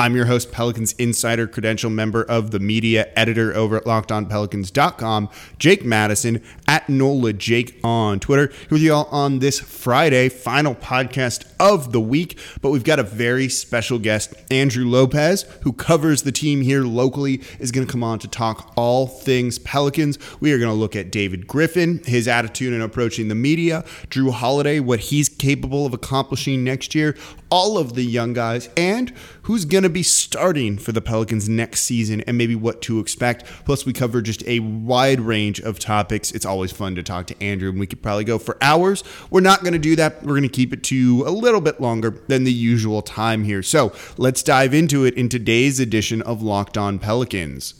I'm your host, Pelicans Insider, credential member of the media editor over at lockedonpelicans.com, Jake Madison at NOLA Jake on Twitter. Here with you all on this Friday, final podcast of the week. But we've got a very special guest, Andrew Lopez, who covers the team here locally, is going to come on to talk all things Pelicans. We are going to look at David Griffin, his attitude in approaching the media, Jrue Holiday, what he's capable of accomplishing next year, all of the young guys, and who's going to be starting for the Pelicans next season and maybe what to expect. Plus, we cover just a wide range of topics. It's always fun to talk to Andrew, and we could probably go for hours. We're not going to do that. We're going to keep it to a little bit longer than the usual time here. So let's dive into it in today's edition of Locked On Pelicans.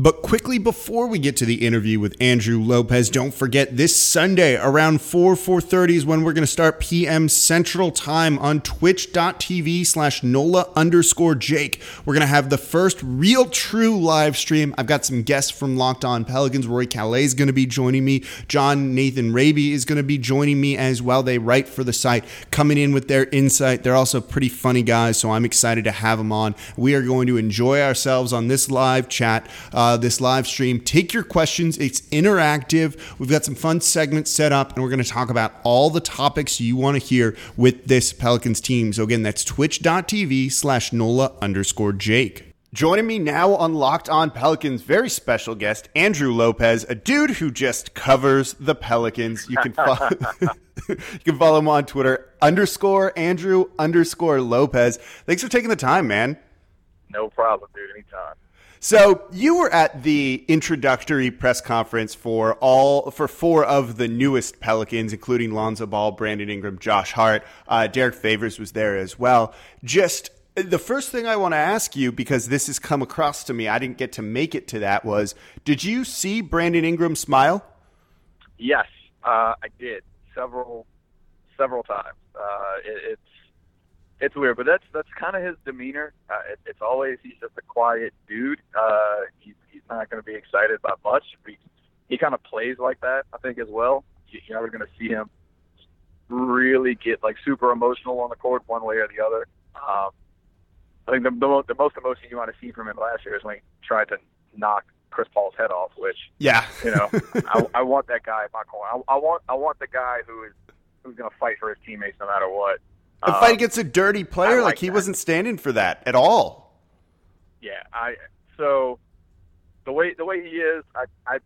But quickly before we get to the interview with Andrew Lopez, don't forget this Sunday around 4, 4.30 is when we're going to start PM Central Time on twitch.tv slash NOLA underscore Jake. We're going to have the first real true live stream. I've got some guests from Locked On Pelicans. Roy Calais is going to be joining me. John Nathan Raby is going to be joining me as well. They write for the site, coming in with their insight. They're also pretty funny guys, so I'm excited to have them on. We are going to enjoy ourselves on this live chat. Uh, uh, this live stream. Take your questions. It's interactive. We've got some fun segments set up, and we're going to talk about all the topics you want to hear with this Pelicans team. So again, that's twitch.tv slash NOLA underscore Jake. Joining me now on Locked On Pelicans, very special guest, Andrew Lopez, a dude who just covers the Pelicans. You can follow, you can follow him on Twitter, underscore Andrew underscore Lopez. Thanks for taking the time, man. No problem, dude. Anytime. So you were at the introductory press conference for all for four of the newest Pelicans, including Lonzo Ball, Brandon Ingram, Josh Hart. Uh, Derrick Favors was there as well. Just the first thing I want to ask you, because this has come across to me, I didn't get to make it to that. Was did you see Brandon Ingram smile? Yes, uh, I did several several times. Uh, it, it's it's weird, but that's that's kind of his demeanor. Uh, it, it's always he's just a quiet dude. Uh, he's he's not going to be excited about much. He, he kind of plays like that, I think, as well. You, you're never going to see him really get like super emotional on the court one way or the other. Um, I think the, the, the most emotion you want to see from him last year is when he tried to knock Chris Paul's head off. Which yeah, you know, I, I want that guy in my corner. I, I want I want the guy who is who's going to fight for his teammates no matter what. A fight um, against a dirty player, like, like, he that. wasn't standing for that at all. Yeah, I so the way the way he is, I I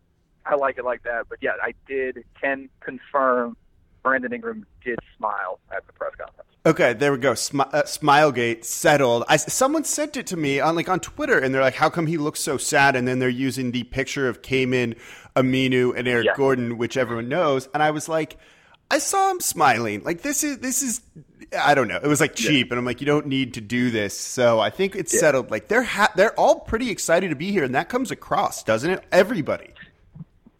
I like it like that. But yeah, I did can confirm Brandon Ingram did smile at the press conference. Okay, there we go. Smi- uh, Smilegate settled. I, someone sent it to me on like on Twitter, and they're like, "How come he looks so sad?" And then they're using the picture of Kaman, Aminu, and Eric yeah. Gordon, which everyone knows. And I was like, I saw him smiling. Like this is this is I don't know. It was like cheap, yeah. and I'm like, you don't need to do this. So I think it's yeah. settled. Like they're ha- they're all pretty excited to be here, and that comes across, doesn't it? Everybody.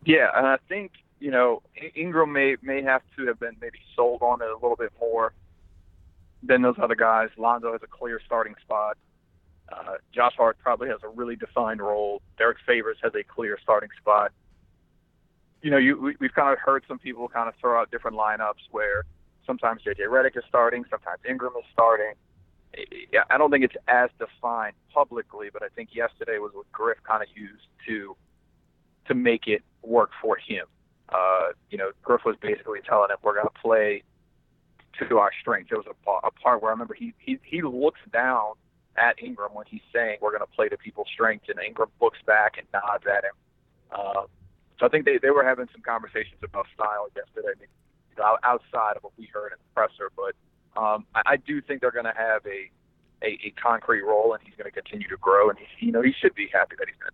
Yeah, and I think you know Ingram may may have to have been maybe sold on it a little bit more than those other guys. Lonzo has a clear starting spot. Uh, Josh Hart probably has a really defined role. Derrick Favors has a clear starting spot. You know, you we, we've kind of heard some people kind of throw out different lineups where sometimes JJ Redick is starting, sometimes Ingram is starting. I don't think it's as defined publicly, but I think yesterday was what Griff kind of used to to make it work for him. Uh, you know, Griff was basically telling him we're going to play to our strengths. There was a, a part where I remember he, he he looks down at Ingram when he's saying we're going to play to people's strengths, and Ingram looks back and nods at him. Uh, so I think they they were having some conversations about style yesterday you know, outside of what we heard in the presser. But um, I, I do think they're going to have a, a, a concrete role, and he's going to continue to grow. And he's, you know, he should be happy that he's going.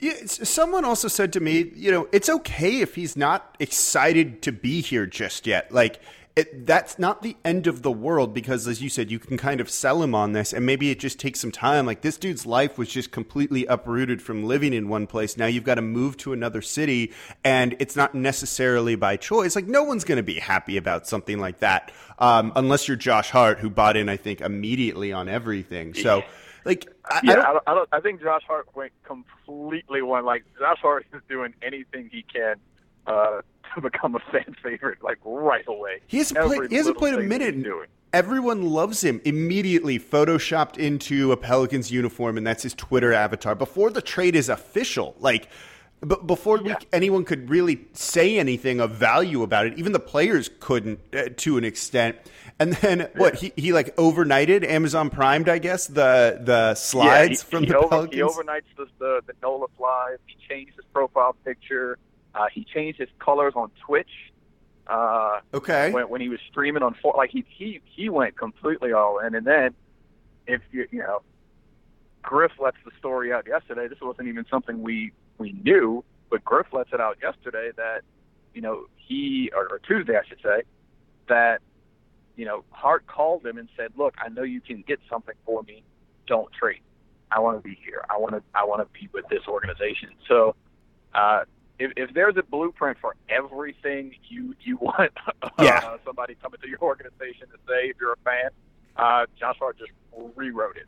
Yeah, someone also said to me, you know, it's okay if he's not excited to be here just yet. Like, it, that's not the end of the world because, as you said, you can kind of sell him on this, and maybe it just takes some time. Like this dude's life was just completely uprooted from living in one place. Now you've got to move to another city, and it's not necessarily by choice. Like no one's going to be happy about something like that, um, unless you're Josh Hart, who bought in, I think, immediately on everything. So. Like, I, yeah, I don't, I don't, I think Josh Hart went completely one. Like Josh Hart is doing anything he can uh, become a fan favorite like right away. He hasn't played. He hasn't played a minute. Everyone loves him. Immediately photoshopped into a Pelicans uniform, and that's his Twitter avatar. Before the trade is official, like b- before yeah. we, anyone could really say anything of value about it, even the players couldn't uh, to an extent. And then yeah. what he, he like overnighted Amazon Primed, I guess the the slides yeah, he, from he the over, Pelicans. He overnights the, the the Nola slides. He changed his profile picture. Uh, he changed his colors on Twitch. Uh, okay. When, when he was streaming on, like he he he went completely all in, and then if you you know, Griff lets the story out yesterday. This wasn't even something we we knew, but Griff lets it out yesterday that you know he or, or Tuesday I should say that you know Hart called him and said, "Look, I know you can get something for me. Don't trade. I want to be here. I want to I want to be with this organization." So. Uh, if, if there's a blueprint for everything you you want uh, yeah. somebody coming to your organization to say if you're a fan, uh, Josh Hart just rewrote it.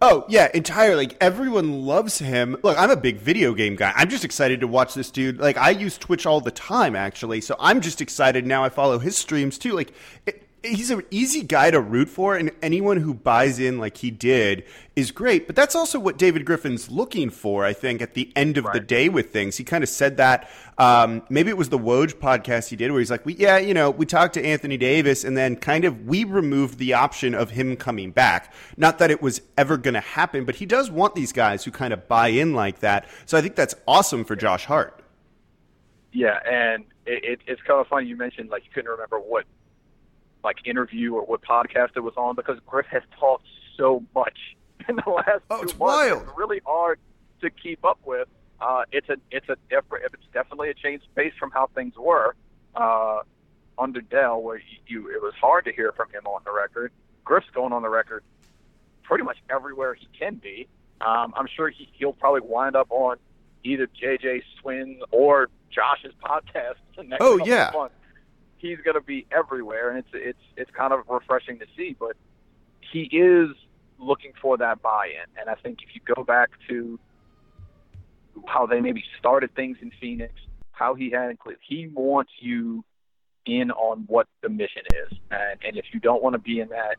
Oh yeah, entirely. Like, everyone loves him. Look, I'm a big video game guy. I'm just excited to watch this dude. Like I use Twitch all the time, actually. So I'm just excited now. I follow his streams too. Like it, he's an easy guy to root for, and anyone who buys in like he did is great. But that's also what David Griffin's looking for, I think, at the end of right. the day with things. He kind of said that. Um, maybe it was the Woj podcast he did, where he's like, "We yeah, you know, we talked to Anthony Davis, and then kind of we removed the option of him coming back. Not that it was ever going to happen, but he does want these guys who kind of buy in like that. So I think that's awesome for Josh Hart. Yeah, and it, it, it's kind of funny you mentioned like you couldn't remember what like interview or what podcast it was on because Griff has talked so much in the last oh, two it's months. Wild. It's really hard to keep up with. Uh, it's a it's a different it's definitely a change pace from how things were uh, under Dell, where you, you it was hard to hear from him on the record. Griff's going on the record pretty much everywhere he can be. Um, I'm sure he, he'll probably wind up on either JJ Swin or Josh's podcast. The next oh yeah. Months he's going to be everywhere, and it's it's it's kind of refreshing to see. But he is looking for that buy-in, and I think if you go back to how they maybe started things in Phoenix, how he had Cleveland, he wants you in on what the mission is, and and if you don't want to be in that,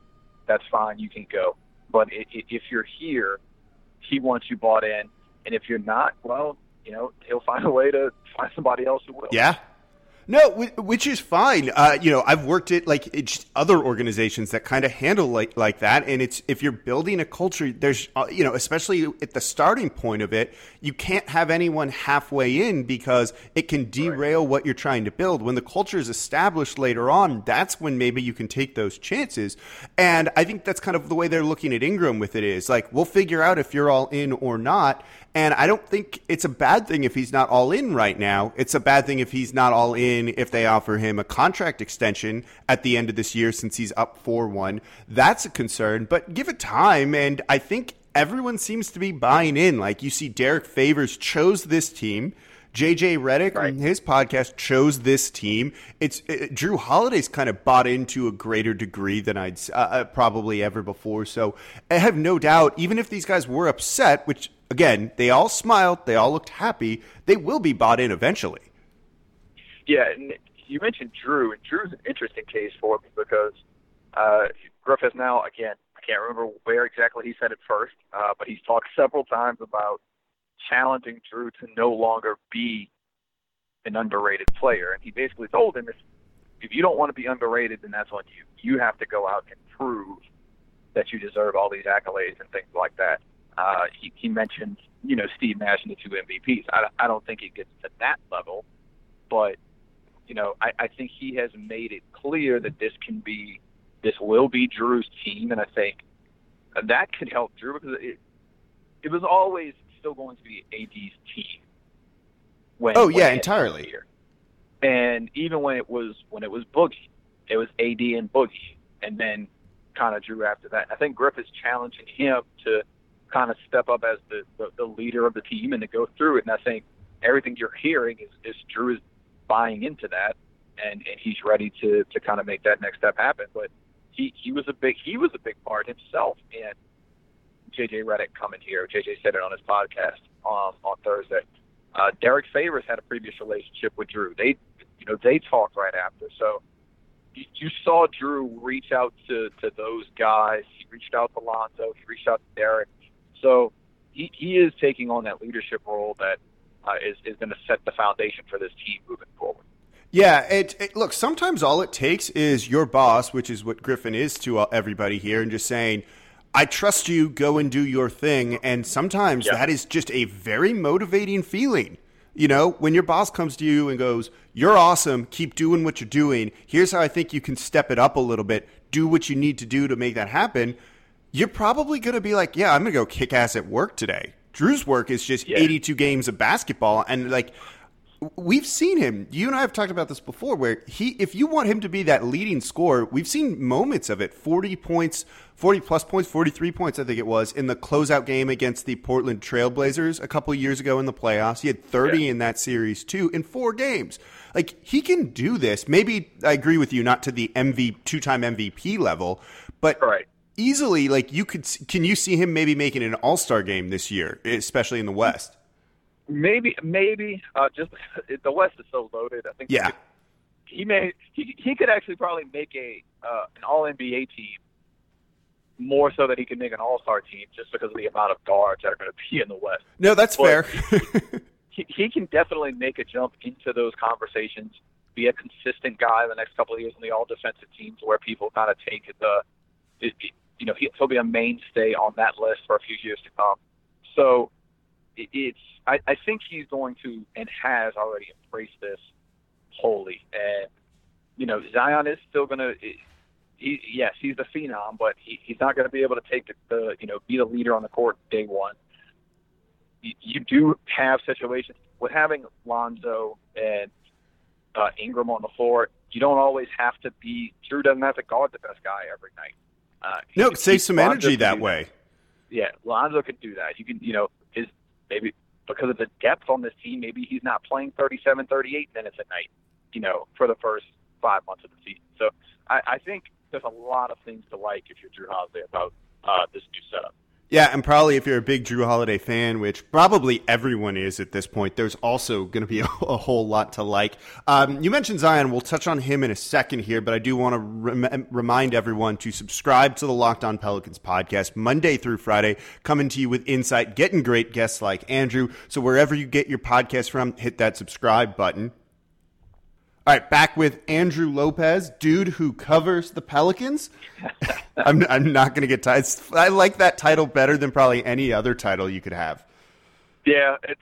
that's fine, you can go. But if you're here, he wants you bought in, and if you're not, well, you know, he'll find a way to find somebody else who will. Yeah, no, which is fine. Uh, you know, I've worked at like other organizations that kind of handle like like that, and it's if you're building a culture, there's uh, you know, especially at the starting point of it, you can't have anyone halfway in because it can derail right. what you're trying to build. When the culture is established later on, that's when maybe you can take those chances. And I think that's kind of the way they're looking at Ingram with it is like we'll figure out if you're all in or not. And I don't think it's a bad thing if he's not all in right now. It's a bad thing if he's not all in if they offer him a contract extension at the end of this year since he's up 4 1. That's a concern, but give it time. And I think everyone seems to be buying in. Like you see, Derrick Favors chose this team. JJ Redick right. on his podcast chose this team. It's it, Jrue Holiday's kind of bought into a greater degree than I'd uh, uh, probably ever before. So I have no doubt, even if these guys were upset, which again they all smiled, they all looked happy, they will be bought in eventually. Yeah, and you mentioned Jrue, and Jrue's an interesting case for me because uh, Griff has now again I can't remember where exactly he said it first, uh, but he's talked several times about challenging Jrue to no longer be an underrated player. And he basically told him if if you don't want to be underrated, then that's on you. You have to go out and prove that you deserve all these accolades and things like that. Uh, he, he mentioned, you know, Steve Nash and the two MVPs. I, I don't think it gets to that level, but you know, I, I think he has made it clear that this can be, this will be Jrue's team, and I think that could help Jrue because it, it was always still going to be AD's team. When, oh yeah, entirely. Here. And even when it was when it was Boogie, it was AD and Boogie, and then kind of Jrue after that. I think Griff is challenging him to kind of step up as the, the, the leader of the team and to go through it. And I think everything you're hearing is, is Jrue is buying into that, and, and he's ready to to kind of make that next step happen. But he he was a big he was a big part himself in JJ Redick coming here. JJ said it on his podcast um, on Thursday. Uh, Derrick Favors had a previous relationship with Jrue. They you know they talked right after. So you, you saw Jrue reach out to to those guys. He reached out to Lonzo. He reached out to Derrick. So he he is taking on that leadership role that uh, is is going to set the foundation for this team moving forward. Yeah, it, it, look. Sometimes all it takes is your boss, which is what Griffin is to everybody here, and just saying, "I trust you. Go and do your thing." And sometimes yeah. that is just a very motivating feeling. You know, when your boss comes to you and goes, You're awesome, keep doing what you're doing. Here's how I think you can step it up a little bit. Do what you need to do to make that happen. You're probably going to be like, Yeah, I'm going to go kick ass at work today. Jrue's work is just yeah. 82 games of basketball. And like, we've seen him. You and I have talked about this before where he, if you want him to be that leading scorer, we've seen moments of it 40 points 40 plus points, 43 points, I think it was, in the closeout game against the Portland Trailblazers a couple years ago in the playoffs. He had 30 yeah. in that series, too, in four games. Like, he can do this. Maybe I agree with you, not to the MV, two time MVP level, but right. Easily, like, you could, can you see him maybe making an all star game this year, especially in the West? Maybe, maybe. Uh, just the West is so loaded. I think. Yeah. He, may he he could actually probably make a uh, an All NBA team more so that he can make an All Star team just because of the amount of guards that are going to be in the West. No, that's but fair. he, he can definitely make a jump into those conversations, be a consistent guy the next couple of years in the All Defensive teams where people kind of take the, you know, he'll be a mainstay on that list for a few years to come. So it, it's, I, I think he's going to and has already embraced this wholly. And, you know, Zion is still going to, he, yes, he's the phenom, but he, he's not going to be able to take the, the, you know, be the leader on the court day one. You, you do have situations with having Lonzo and uh, Ingram on the floor. You don't always have to be. Jrue doesn't have to guard the best guy every night. Uh, no, save some Lonzo energy that way. That. Yeah, Lonzo could do that. You can, you know, his maybe because of the depth on this team, maybe he's not playing 37, 38 minutes a night, you know, for the first five months of the season. So I, I think there's a lot of things to like if you're Jrue Holiday about uh, this new setup. Yeah, and probably if you're a big Jrue Holiday fan, which probably everyone is at this point, there's also going to be a, a, whole lot to like. Um, you mentioned Zion. We'll touch on him in a second here, but I do want to rem- remind everyone to subscribe to the Locked On Pelicans podcast Monday through Friday, coming to you with insight, getting great guests like Andrew. So wherever you get your podcast from, hit that subscribe button. All right, back with Andrew Lopez, dude who covers the Pelicans. I'm, I'm not going to get tired. I like that title better than probably any other title you could have. Yeah, it's.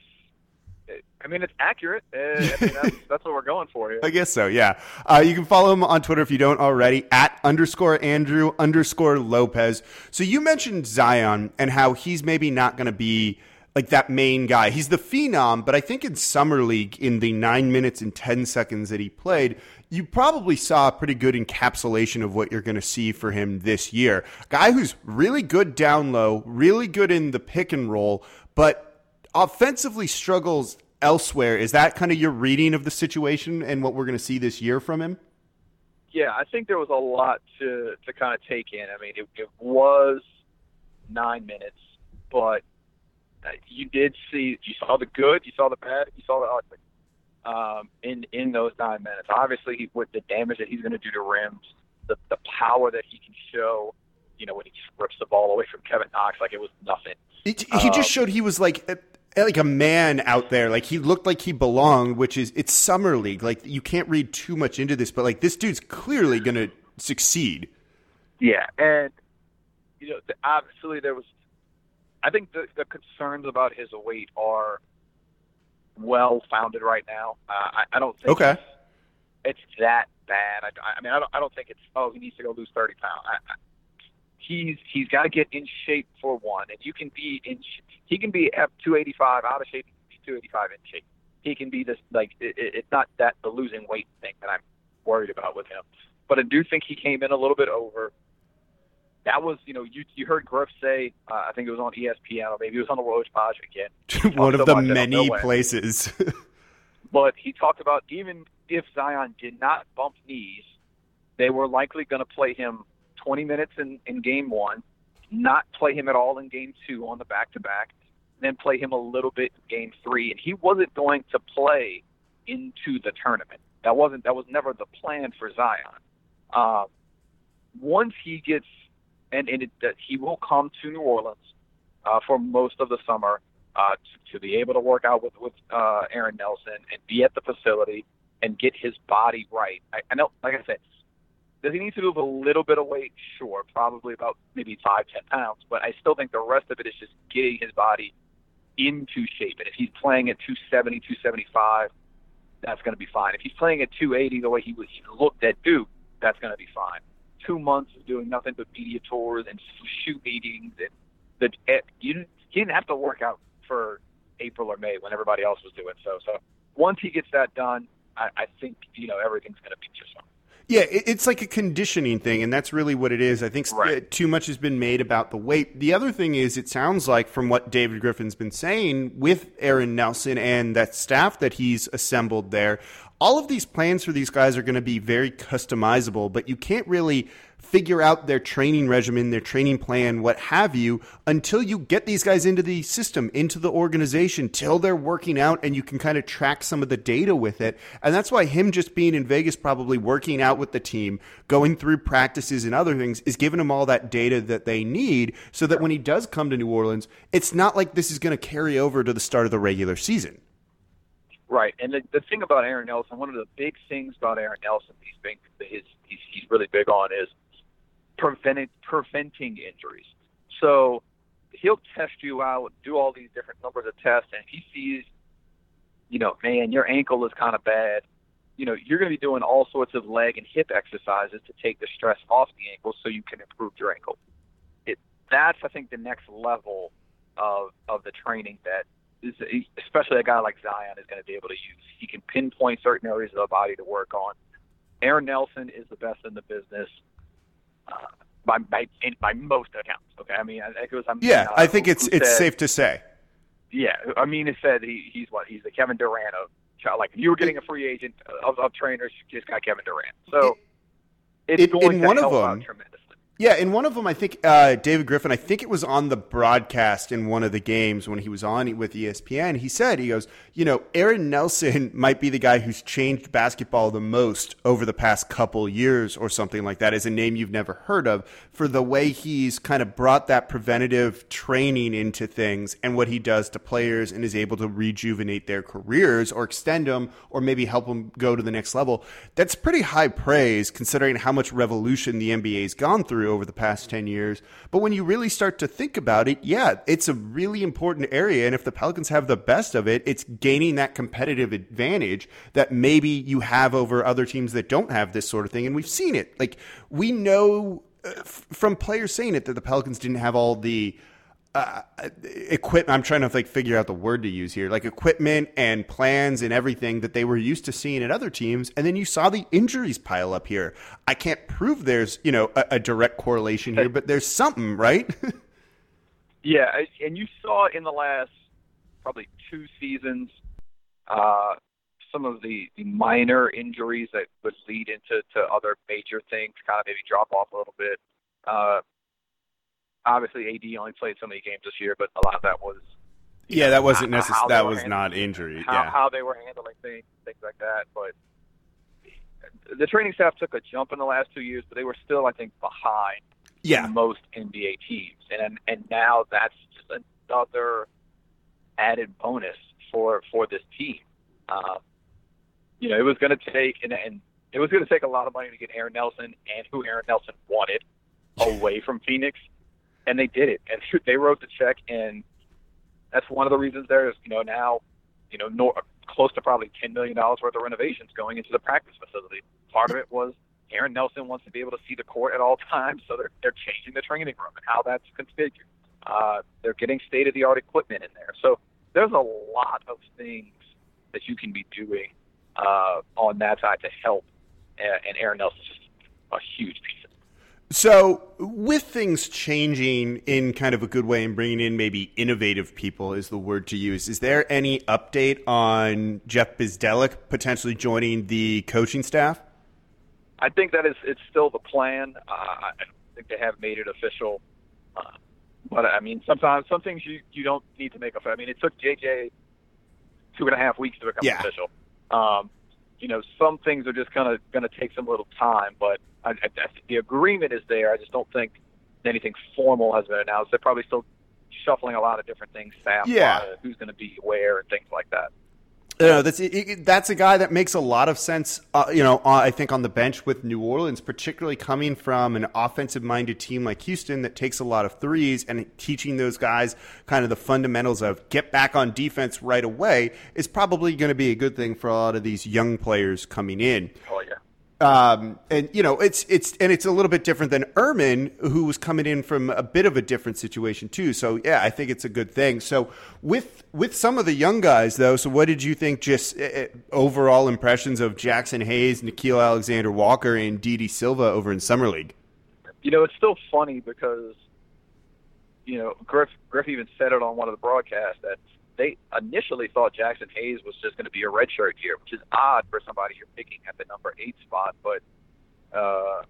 I mean, it's accurate. Uh, I mean, that's, that's, what we're going for here. I guess so. Yeah. Uh, you can follow him on Twitter if you don't already at underscore Andrew underscore Lopez. So you mentioned Zion and how he's maybe not going to be like that main guy. He's the phenom, but I think in summer league, in the nine minutes and ten seconds that he played, you probably saw a pretty good encapsulation of what you're going to see for him this year. Guy who's really good down low, really good in the pick and roll, but offensively struggles elsewhere. Is that kind of your reading of the situation and what we're going to see this year from him? Yeah, I think there was a lot to to kind of take in. I mean, it, it was nine minutes, but you did see, you saw the good, you saw the bad, you saw the ugly um, in in those nine minutes. Obviously, with the damage that he's going to do to rims, the the power that he can show, you know, when he rips the ball away from Kevin Knox, like it was nothing. He, he um, just showed he was like. A, like a man out there, like he looked like he belonged, which is it's summer league. Like you can't read too much into this, but like this dude's clearly going to succeed. Yeah, and you know, obviously there was I think the, the concerns about his weight are well founded right now. Uh, I, I don't think okay. it's, it's that bad. I, I mean, I don't, I don't think it's oh he needs to go lose thirty pounds. I, I, he's he's got to get in shape for one, and you can be in. He can be at 285 out of shape. He can be 285 in shape. He can be this like it, it's not that the losing weight thing that I'm worried about with him. but I do think he came in a little bit over. That was, you know, you you heard Griff say, uh, I think it was on ESPN or maybe it was on the Woj Podge again. One of the many places. but he talked about even if Zion did not bump knees, they were likely going to play him 20 minutes in, in game one, not play him at all in game two on the back to back, then play him a little bit in game three. And he wasn't going to play into the tournament. That wasn't that was never the plan for Zion. Uh, once he gets and, and it, that he will come to New Orleans uh, for most of the summer uh, to, to be able to work out with with uh, Aaron Nelson and be at the facility and get his body right. I, I know, like I said, does he need to move a little bit of weight? Sure, probably about maybe five, ten pounds. But I still think the rest of it is just getting his body into shape. And if he's playing at 270, 275, that's going to be fine. If he's playing at 280 the way he he looked at Duke, that's going to be fine. Two months of doing nothing but media tours and shoot meetings, and the eh, you didn't, he didn't have to work out for April or May when everybody else was doing so. So once he gets that done, I, I think you know everything's going to be just fine. Yeah, it's like a conditioning thing, and that's really what it is. I think right. too much has been made about the weight. The other thing is, it sounds like from what David Griffin's been saying with Aaron Nelson and that staff that he's assembled there, all of these plans for these guys are going to be very customizable, but you can't really figure out their training regimen, their training plan, what have you, until you get these guys into the system, into the organization, till they're working out and you can kind of track some of the data with it. And that's why him just being in Vegas, probably working out with the team, going through practices and other things, is giving them all that data that they need so that when he does come to New Orleans, it's not like this is going to carry over to the start of the regular season. Right, and the, the thing about Aaron Nelson, one of the big things about Aaron Nelson, he's been his he's, he's really big on is preventing preventing injuries. So he'll test you out, do all these different numbers of tests, and if he sees, you know, man, your ankle is kind of bad, you know, you're going to be doing all sorts of leg and hip exercises to take the stress off the ankle so you can improve your ankle. It that's I think the next level of of the training that especially a guy like Zion is going to be able to use. He can pinpoint certain areas of the body to work on. Aaron Nelson is the best in the business uh, by by by most accounts. Okay, I mean, I think it was. I'm, yeah, uh, I think it's it's said, safe to say. Yeah, I mean, it said he, he's what he's the Kevin Durant of like if you were getting a free agent of, of trainers, you just got Kevin Durant. So it's it, going to help out tremendously. Yeah, in one of them, I think uh, David Griffin. I think it was on the broadcast in one of the games when he was on with ESPN. He said, "He goes, you know, Aaron Nelson might be the guy who's changed basketball the most over the past couple years, or something like that. Is a name you've never heard of for the way he's kind of brought that preventative training into things and what he does to players and is able to rejuvenate their careers or extend them or maybe help them go to the next level. That's pretty high praise considering how much revolution the NBA's gone through." Over the past 10 years. But when you really start to think about it, yeah, it's a really important area. And if the Pelicans have the best of it, it's gaining that competitive advantage that maybe you have over other teams that don't have this sort of thing. And we've seen it. Like, we know uh, from players saying it that the Pelicans didn't have all the uh, equipment. I'm trying to like figure out the word to use here, like equipment and plans and everything that they were used to seeing at other teams. And then you saw the injuries pile up here. I can't prove there's you know a, a direct correlation here, but there's something, right? yeah, and you saw in the last probably two seasons uh, some of the, the minor injuries that would lead into to other major things kind of maybe drop off a little bit. Uh, obviously AD only played so many games this year, but a lot of that was yeah, know, that wasn't necessary. That was not injury. How, yeah, how they were handling things, things like that. But the training staff took a jump in the last two years, but they were still, I think, behind yeah. most NBA teams, and and now that's just another added bonus for for this team. Uh, you know, it was going to take and, and it was going to take a lot of money to get Aaron Nelson and who Aaron Nelson wanted away from Phoenix and they did it, and they wrote the check, and that's one of the reasons there is you know now, you know, nor, close to probably ten million dollars worth of renovations going into the practice facility. Part of it was Aaron Nelson wants to be able to see the court at all times, so they're they're changing the training room and how that's configured. Uh, they're getting state of the art equipment in there, so there's a lot of things that you can be doing uh, on that side to help. And Aaron Nelson's just a huge piece. So, with things changing in kind of a good way and bringing in maybe innovative people is the word to use, is there any update on Jeff Bzdelik potentially joining the coaching staff? I think that is it's still the plan. Uh, I don't think they have made it official. Uh, but I mean, sometimes some things you you don't need to make official. I mean, it took JJ two and a half weeks to become yeah. official. Um, you know, some things are just kind of going to take some little time, but I, I, the agreement is there. I just don't think anything formal has been announced. They're probably still shuffling a lot of different things, staff, yeah. Uh, who's going to be where, and things like that. You know, that's that's a guy that makes a lot of sense. Uh, you know, uh, I think on the bench with New Orleans, particularly coming from an offensive-minded team like Houston that takes a lot of threes and teaching those guys kind of the fundamentals of get back on defense right away is probably going to be a good thing for a lot of these young players coming in. Oh yeah. Um, and you know, it's it's and it's a little bit different than Erman, who was coming in from a bit of a different situation too. So yeah, I think it's a good thing. So with with some of the young guys though, so what did you think? Just uh, overall impressions of Jaxson Hayes, Nickeil Alexander Walker, and Didi Silva over in summer league. You know, it's still funny because you know Griff Griff even said it on one of the broadcasts that they initially thought Jaxson Hayes was just going to be a redshirt year, which is odd for somebody you're picking at the number eight spot. But uh,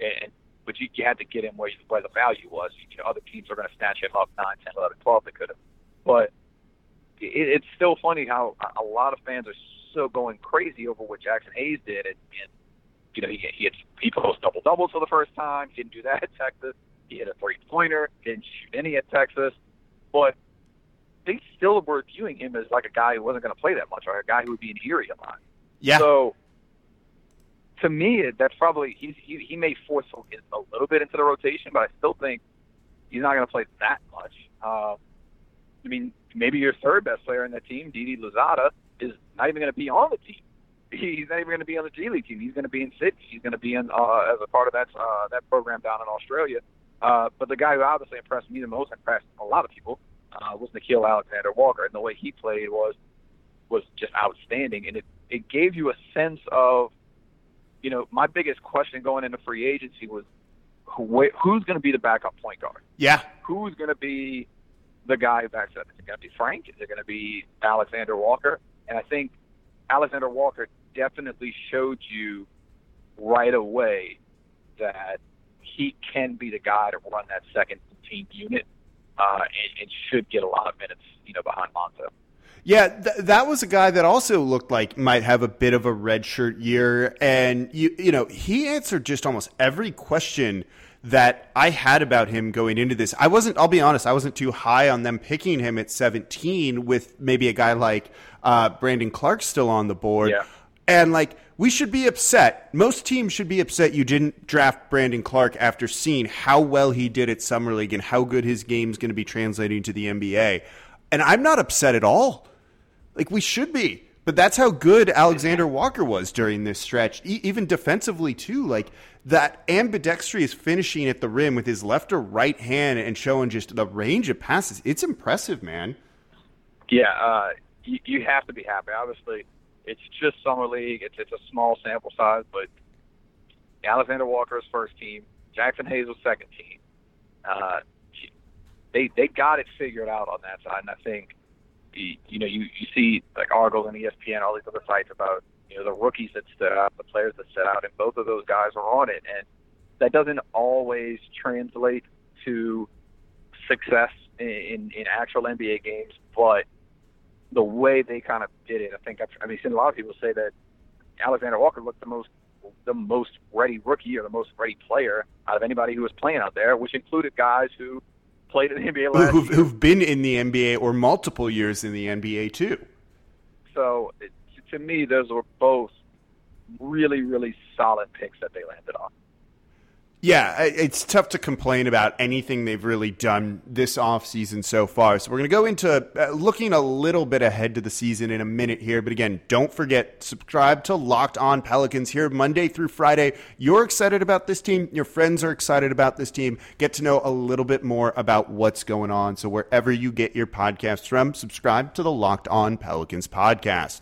and but you, you had to get him where, you, where the value was. You know, other teams are going to snatch him up nine, ten, eleven, twelve. They could have, but it, it's still funny how a lot of fans are so going crazy over what Jaxson Hayes did, and, and you know he he had he post double doubles for the first time. He didn't do that at Texas. He hit a three pointer. Didn't shoot any at Texas, but they still were viewing him as like a guy who wasn't going to play that much, or a guy who would be an Erie a lot. Yeah. So to me, that's probably he's, he he may force a little bit into the rotation, but I still think he's not going to play that much. Uh, I mean, maybe your third best player in that team, Didi Louzada, is not even going to be on the team. He's not even going to be on the G League team. He's going to be in Sydney. He's going to be in uh, as a part of that uh, that program down in Australia. Uh, but the guy who obviously impressed me the most, impressed a lot of people, uh, was Nickeil Alexander Walker, and the way he played was was just outstanding, and it it gave you a sense of, you know, my biggest question going into free agency was, who, who's going to be the backup point guard? Yeah, who's going to be the guy who backs up? Is it going to be Frank? Is it going to be Alexander Walker? And I think Alexander Walker definitely showed you right away that he can be the guy to run that second team unit uh, and, and should get a lot of minutes, you know, behind Lonzo. Yeah, th- that was a guy that also looked like might have a bit of a redshirt year, and you you know he answered just almost every question that I had about him going into this. I wasn't. I'll be honest. I wasn't too high on them picking him at 17 with maybe a guy like uh, Brandon Clarke still on the board. Yeah. And like we should be upset. Most teams should be upset you didn't draft Brandon Clarke after seeing how well he did at summer league and how good his game's going to be translating to the NBA. And I'm not upset at all. Like we should be. But that's how good Alexander Walker was during this stretch, e- even defensively too. Like that ambidextrous finishing at the rim with his left or right hand and showing just the range of passes. It's impressive, man. Yeah, uh, you, you have to be happy. Obviously, it's just summer league. It's it's a small sample size, but Alexander Walker is first team. Jaxson Hayes was second team. Uh, they they got it figured out on that side, and I think you know you you see like Argyle and ESPN, all these other sites about you know the rookies that stood out, the players that stood out, and both of those guys are on it, and that doesn't always translate to success in in actual NBA games, but the way they kind of did it, I think I've, I mean, seen a lot of people say that Alexander Walker looked the most the most ready rookie or the most ready player out of anybody who was playing out there, which included guys who played in the NBA last who've, year. who've been in the NBA or multiple years in the NBA too. So it, to me, those were both really, really solid picks that they landed on. Yeah, it's tough to complain about anything they've really done this offseason so far. So we're going to go into uh, looking a little bit ahead to the season in a minute here. But again, don't forget, subscribe to Locked On Pelicans here Monday through Friday. You're excited about this team. Your friends are excited about this team. Get to know a little bit more about what's going on. So wherever you get your podcasts from, subscribe to the Locked On Pelicans podcast.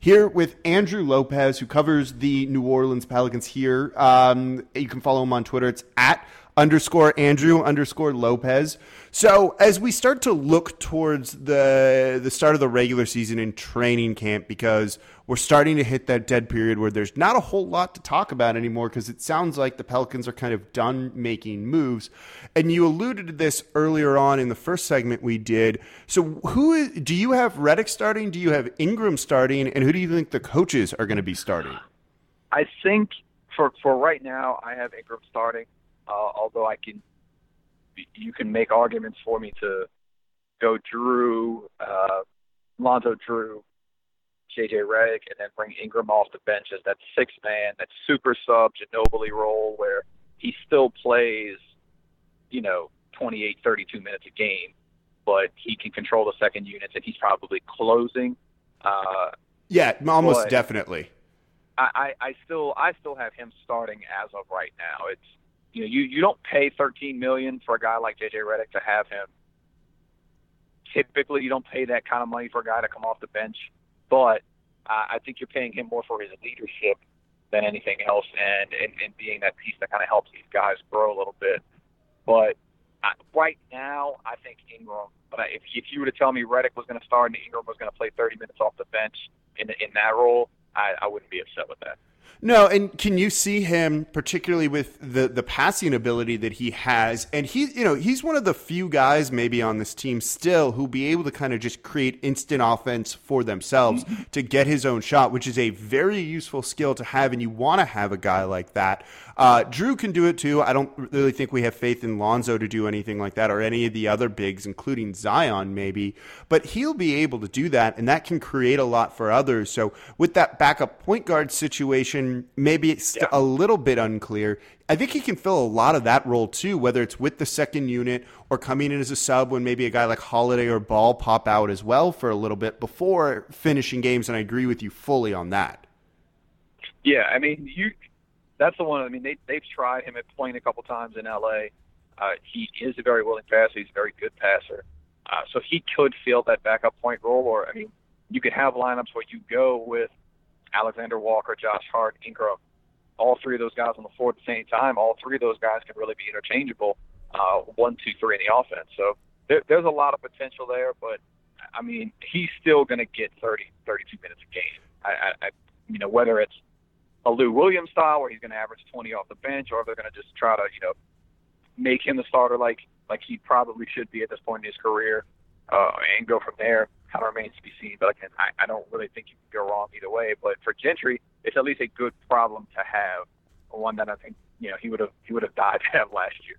Here with Andrew Lopez, who covers the New Orleans Pelicans here. Um, you can follow him on Twitter. It's at underscore Andrew underscore Lopez. So as we start to look towards the the start of the regular season in training camp, because we're starting to hit that dead period where there's not a whole lot to talk about anymore, because it sounds like the Pelicans are kind of done making moves. And you alluded to this earlier on in the first segment we did. So who is, do you have Redick starting? Do you have Ingram starting? And who do you think the coaches are going to be starting? I think for for right now, I have Ingram starting. Uh, although I can you can make arguments for me to go Jrue, uh, Lonzo Jrue, JJ Redick, and then bring Ingram off the bench as that six man, that super sub Ginobili role where he still plays, you know, 28, 32 minutes a game, but he can control the second units and he's probably closing. Uh, yeah, almost definitely. I, I, I still I still have him starting as of right now. It's you know, you, you don't pay 13 million for a guy like JJ Redick to have him. Typically, you don't pay that kind of money for a guy to come off the bench, but uh, I think you're paying him more for his leadership than anything else, and and, and being that piece that kind of helps these guys grow a little bit. But uh, right now, I think Ingram. But if if you were to tell me Redick was going to start and Ingram was going to play 30 minutes off the bench in in that role, I, I wouldn't be upset with that. No, and can you see him particularly with the the passing ability that he has? And he, you know, he's one of the few guys maybe on this team still who'll be able to kind of just create instant offense for themselves to get his own shot, which is a very useful skill to have. And you want to have a guy like that. Uh, Jrue can do it too. I don't really think we have faith in Lonzo to do anything like that or any of the other bigs, including Zion maybe. But he'll be able to do that, and that can create a lot for others. So with that backup point guard situation, maybe it's yeah. a little bit unclear. I think he can fill a lot of that role too, whether it's with the second unit or coming in as a sub when maybe a guy like Holiday or Ball pop out as well for a little bit before finishing games. And I agree with you fully on that. Yeah, I mean, you that's the one. I mean, they they've tried him at point a couple times in L.A. Uh, he is a very willing passer. He's a very good passer. Uh, so he could fill that backup point role. Or I mean, you could have lineups where you go with Alexander Walker, Josh Hart, Ingram, all three of those guys on the floor at the same time. All three of those guys can really be interchangeable, uh, one, two, three in the offense. So there, there's a lot of potential there. But I mean, he's still going to get 30, 32 minutes a game. I, I, you know, whether it's a Lou Williams style where he's going to average 20 off the bench, or they're going to just try to, you know, make him the starter like like he probably should be at this point in his career, uh, and go from there. Kind of remains to be seen. But again, I, I don't really think you can go wrong either way. But for Gentry, it's at least a good problem to have, one that I think you know he would have he would have died to have last year.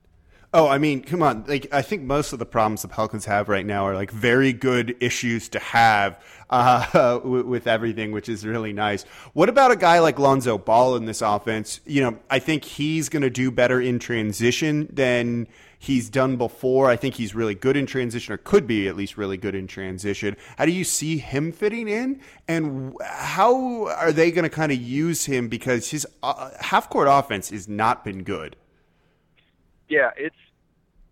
Oh, I mean, come on. Like, I think most of the problems the Pelicans have right now are like very good issues to have uh, with everything, which is really nice. What about a guy like Lonzo Ball in this offense? You know, I think he's going to do better in transition than he's done before. I think he's really good in transition, or could be at least really good in transition. How do you see him fitting in, and how are they going to kind of use him because his uh, half court offense has not been good? yeah, it's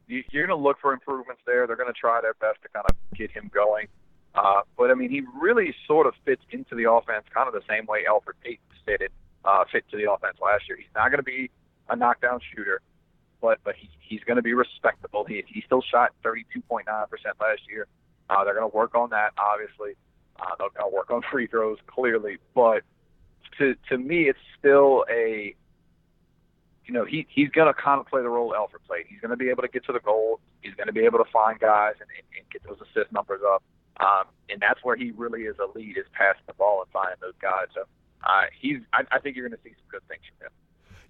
you're going to look for improvements there. They're going to try their best to kind of get him going. Uh, but I mean, he really sort of fits into the offense kind of the same way Elfrid Payton fitted uh, fit to the offense last year. He's not going to be a knockdown shooter, but but he, he's going to be respectable. He he still shot 32.9 percent last year. Uh, they're going to work on that, obviously. Uh, they're going to work on free throws, clearly. But to to me, it's still a you know, he he's going to kind of play the role Elfrid played. He's going to be able to get to the goal. He's going to be able to find guys and, and, and get those assist numbers up. Um, and that's where he really is a lead is passing the ball and finding those guys. So uh, he's I, I think you're going to see some good things from him.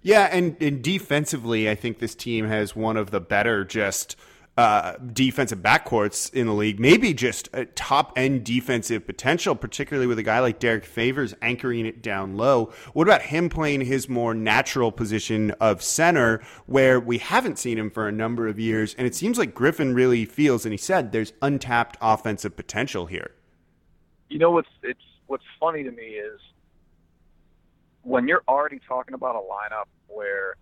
Yeah, and, and defensively, I think this team has one of the better just – uh, defensive backcourts in the league, maybe just top end defensive potential, particularly with a guy like Derrick Favors anchoring it down low. What about him playing his more natural position of center, where we haven't seen him for a number of years? And it seems like Griffin really feels, and he said there's untapped offensive potential here. You know what's it's what's funny to me is when you're already talking about a lineup where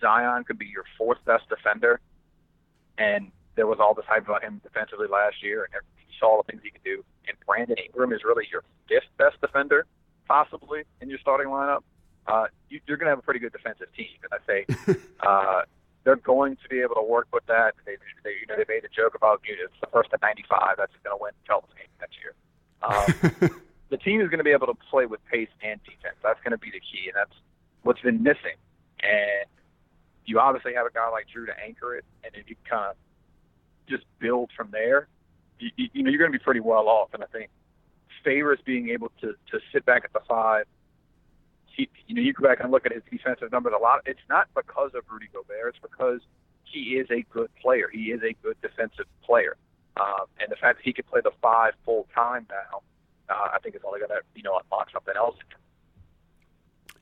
Zion could be your fourth best defender and there was all this hype about him defensively last year, and you saw all the things he could do. And Brandon Ingram is really your fifth best defender possibly in your starting lineup, uh, you, you're going to have a pretty good defensive team. And I think uh, they're going to be able to work with that. They, they you know, they made a joke about you know, it's the first to 95 that's going to win the game next year. Um, the team is going to be able to play with pace and defense. That's going to be the key, and that's what's been missing. And you obviously have a guy like Jrue to anchor it, and if you kind of just build from there, you, you know you're going to be pretty well off. And I think Favors being able to to sit back at the five. He, you know, you go back and look at his defensive numbers. A lot. It's not because of Rudy Gobert. It's because he is a good player. He is a good defensive player. Um, and the fact that he can play the five full time now, uh, I think is only going to you know unlock something else.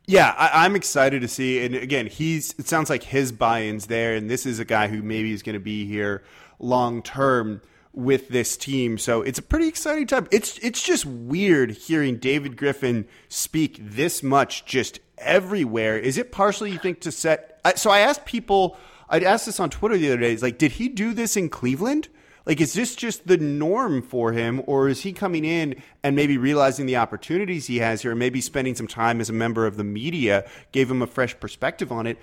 Yeah, I, am excited to see. And again, he's it sounds like his buy-ins there, and this is a guy who maybe is going to be here long term with this team. So it's a pretty exciting time. It's it's just weird hearing David Griffin speak this much just everywhere. Is it partially you think to set? So I asked people. I asked this on Twitter the other day. It's like, did he do this in Cleveland? Like, is this just the norm for him, or is he coming in and maybe realizing the opportunities he has here, and maybe spending some time as a member of the media gave him a fresh perspective on it?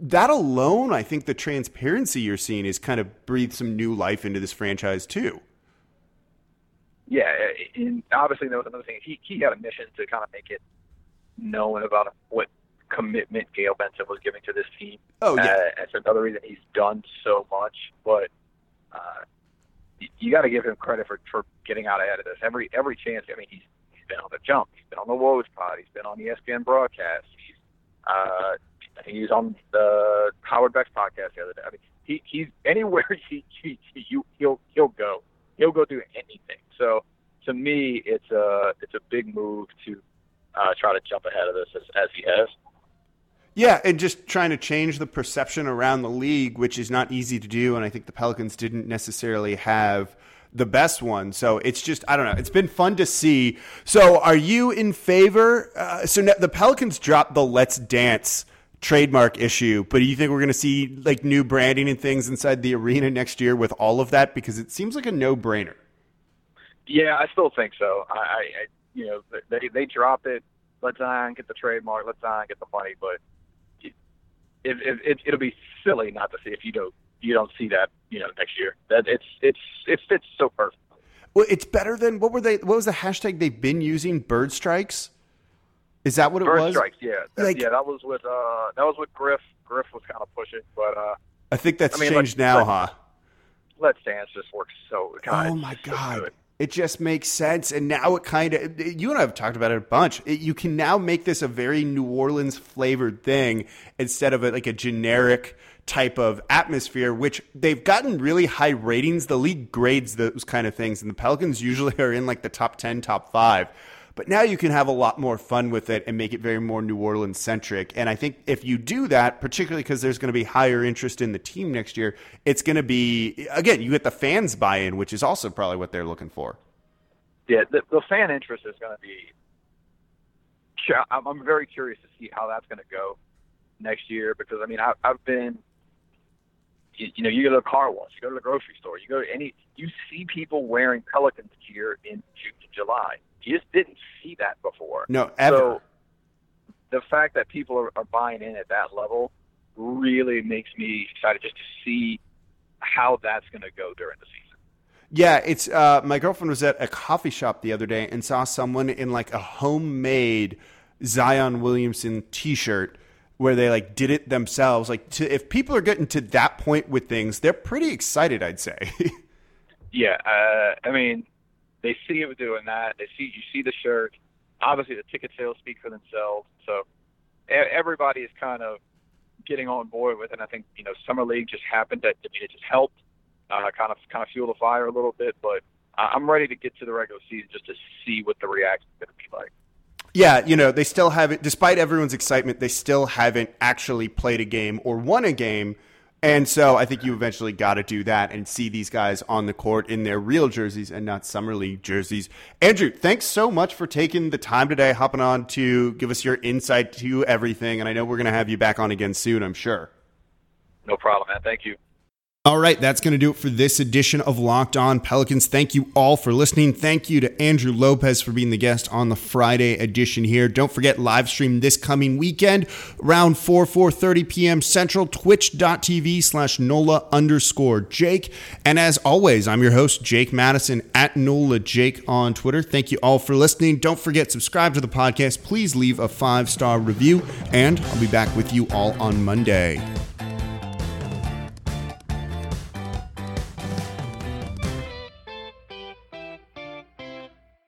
That alone, I think the transparency you're seeing is kind of breathed some new life into this franchise too. Yeah, and obviously there was another thing. He he had a mission to kind of make it known about what commitment Gayle Benson was giving to this team. Oh yeah, uh, that's another reason he's done so much. But uh, you got to give him credit for for getting out ahead of this. Every every chance. I mean, he's he's been on the jump. He's been on the Woj pod. He's been on ESPN broadcast. He's uh, he was on the Howard Beck's podcast the other day. I mean, he he's anywhere he, he, he you he'll he'll go. He'll go do anything. So to me, it's a it's a big move to uh, try to jump ahead of this as, as he has. Yeah, and just trying to change the perception around the league, which is not easy to do. And I think the Pelicans didn't necessarily have the best one. So it's just, I don't know. It's been fun to see. So are you in favor? Uh, so the Pelicans dropped the Let's Dance trademark issue, but do you think we're going to see like new branding and things inside the arena next year with all of that? Because it seems like a no brainer. Yeah, I still think so. I, I you know, they they drop it. Let's Zion get the trademark. Let's Zion get the money. But it, it, it, it'll be silly not to see if you don't you don't see that you know next year. That it's it's it fits so perfect. Well, it's better than what were they? What was the hashtag they've been using? Bird strikes. Is that what it Bird was? strikes, yeah, that, like, yeah. That was with uh, that was with Griff. Griff was kind of pushing, but uh, I think that's I mean, changed now, huh? Let's Dance just works so. God, oh my god. So it just makes sense. And now it kind of, you and I have talked about it a bunch. It, you can now make this a very New Orleans flavored thing instead of a, like a generic type of atmosphere, which they've gotten really high ratings. The league grades those kind of things, and the Pelicans usually are in like the top 10, top five. But now you can have a lot more fun with it and make it very more New Orleans centric. And I think if you do that, particularly because there's going to be higher interest in the team next year, it's going to be, again, you get the fans buy in, which is also probably what they're looking for. Yeah, the, the fan interest is going to be. I'm very curious to see how that's going to go next year because I mean I, I've been you, you know, you go to the car wash, you go to the grocery store, you go to any, you see people wearing Pelicans gear in June, July. You just didn't see that before. No, ever. So the fact that people are, are buying in at that level really makes me excited just to see how that's going to go during the season. Yeah, it's uh, my girlfriend was at a coffee shop the other day and saw someone in like a homemade Zion Williamson T-shirt where they like did it themselves. Like, to, if people are getting to that point with things, they're pretty excited. I'd say. yeah, uh, I mean, they see him doing that. They see you see the shirt. Obviously, the ticket sales speak for themselves. So everybody is kind of getting on board with it. And I think you know summer league just happened. That I mean, it just helped uh, kind of kind of fuel the fire a little bit. But I'm ready to get to the regular season just to see what the reaction is going to be like. Yeah, you know, they still haven't, despite everyone's excitement, they still haven't actually played a game or won a game and so I think you eventually got to do that and see these guys on the court in their real jerseys and not summer league jerseys. Andrew, thanks so much for taking the time today, hopping on to give us your insight to everything. And I know we're going to have you back on again soon, I'm sure. No problem, man. Thank you. All right, that's going to do it for this edition of Locked On Pelicans. Thank you all for listening. Thank you to Andrew Lopez for being the guest on the Friday edition here. Don't forget live stream this coming weekend around 4 4:30 p.m. Central twitch.tv slash NOLA underscore Jake. And as always, I'm your host, Jake Madison at NOLA Jake on Twitter. Thank you all for listening. Don't forget subscribe to the podcast. Please leave a five star review, and I'll be back with you all on Monday.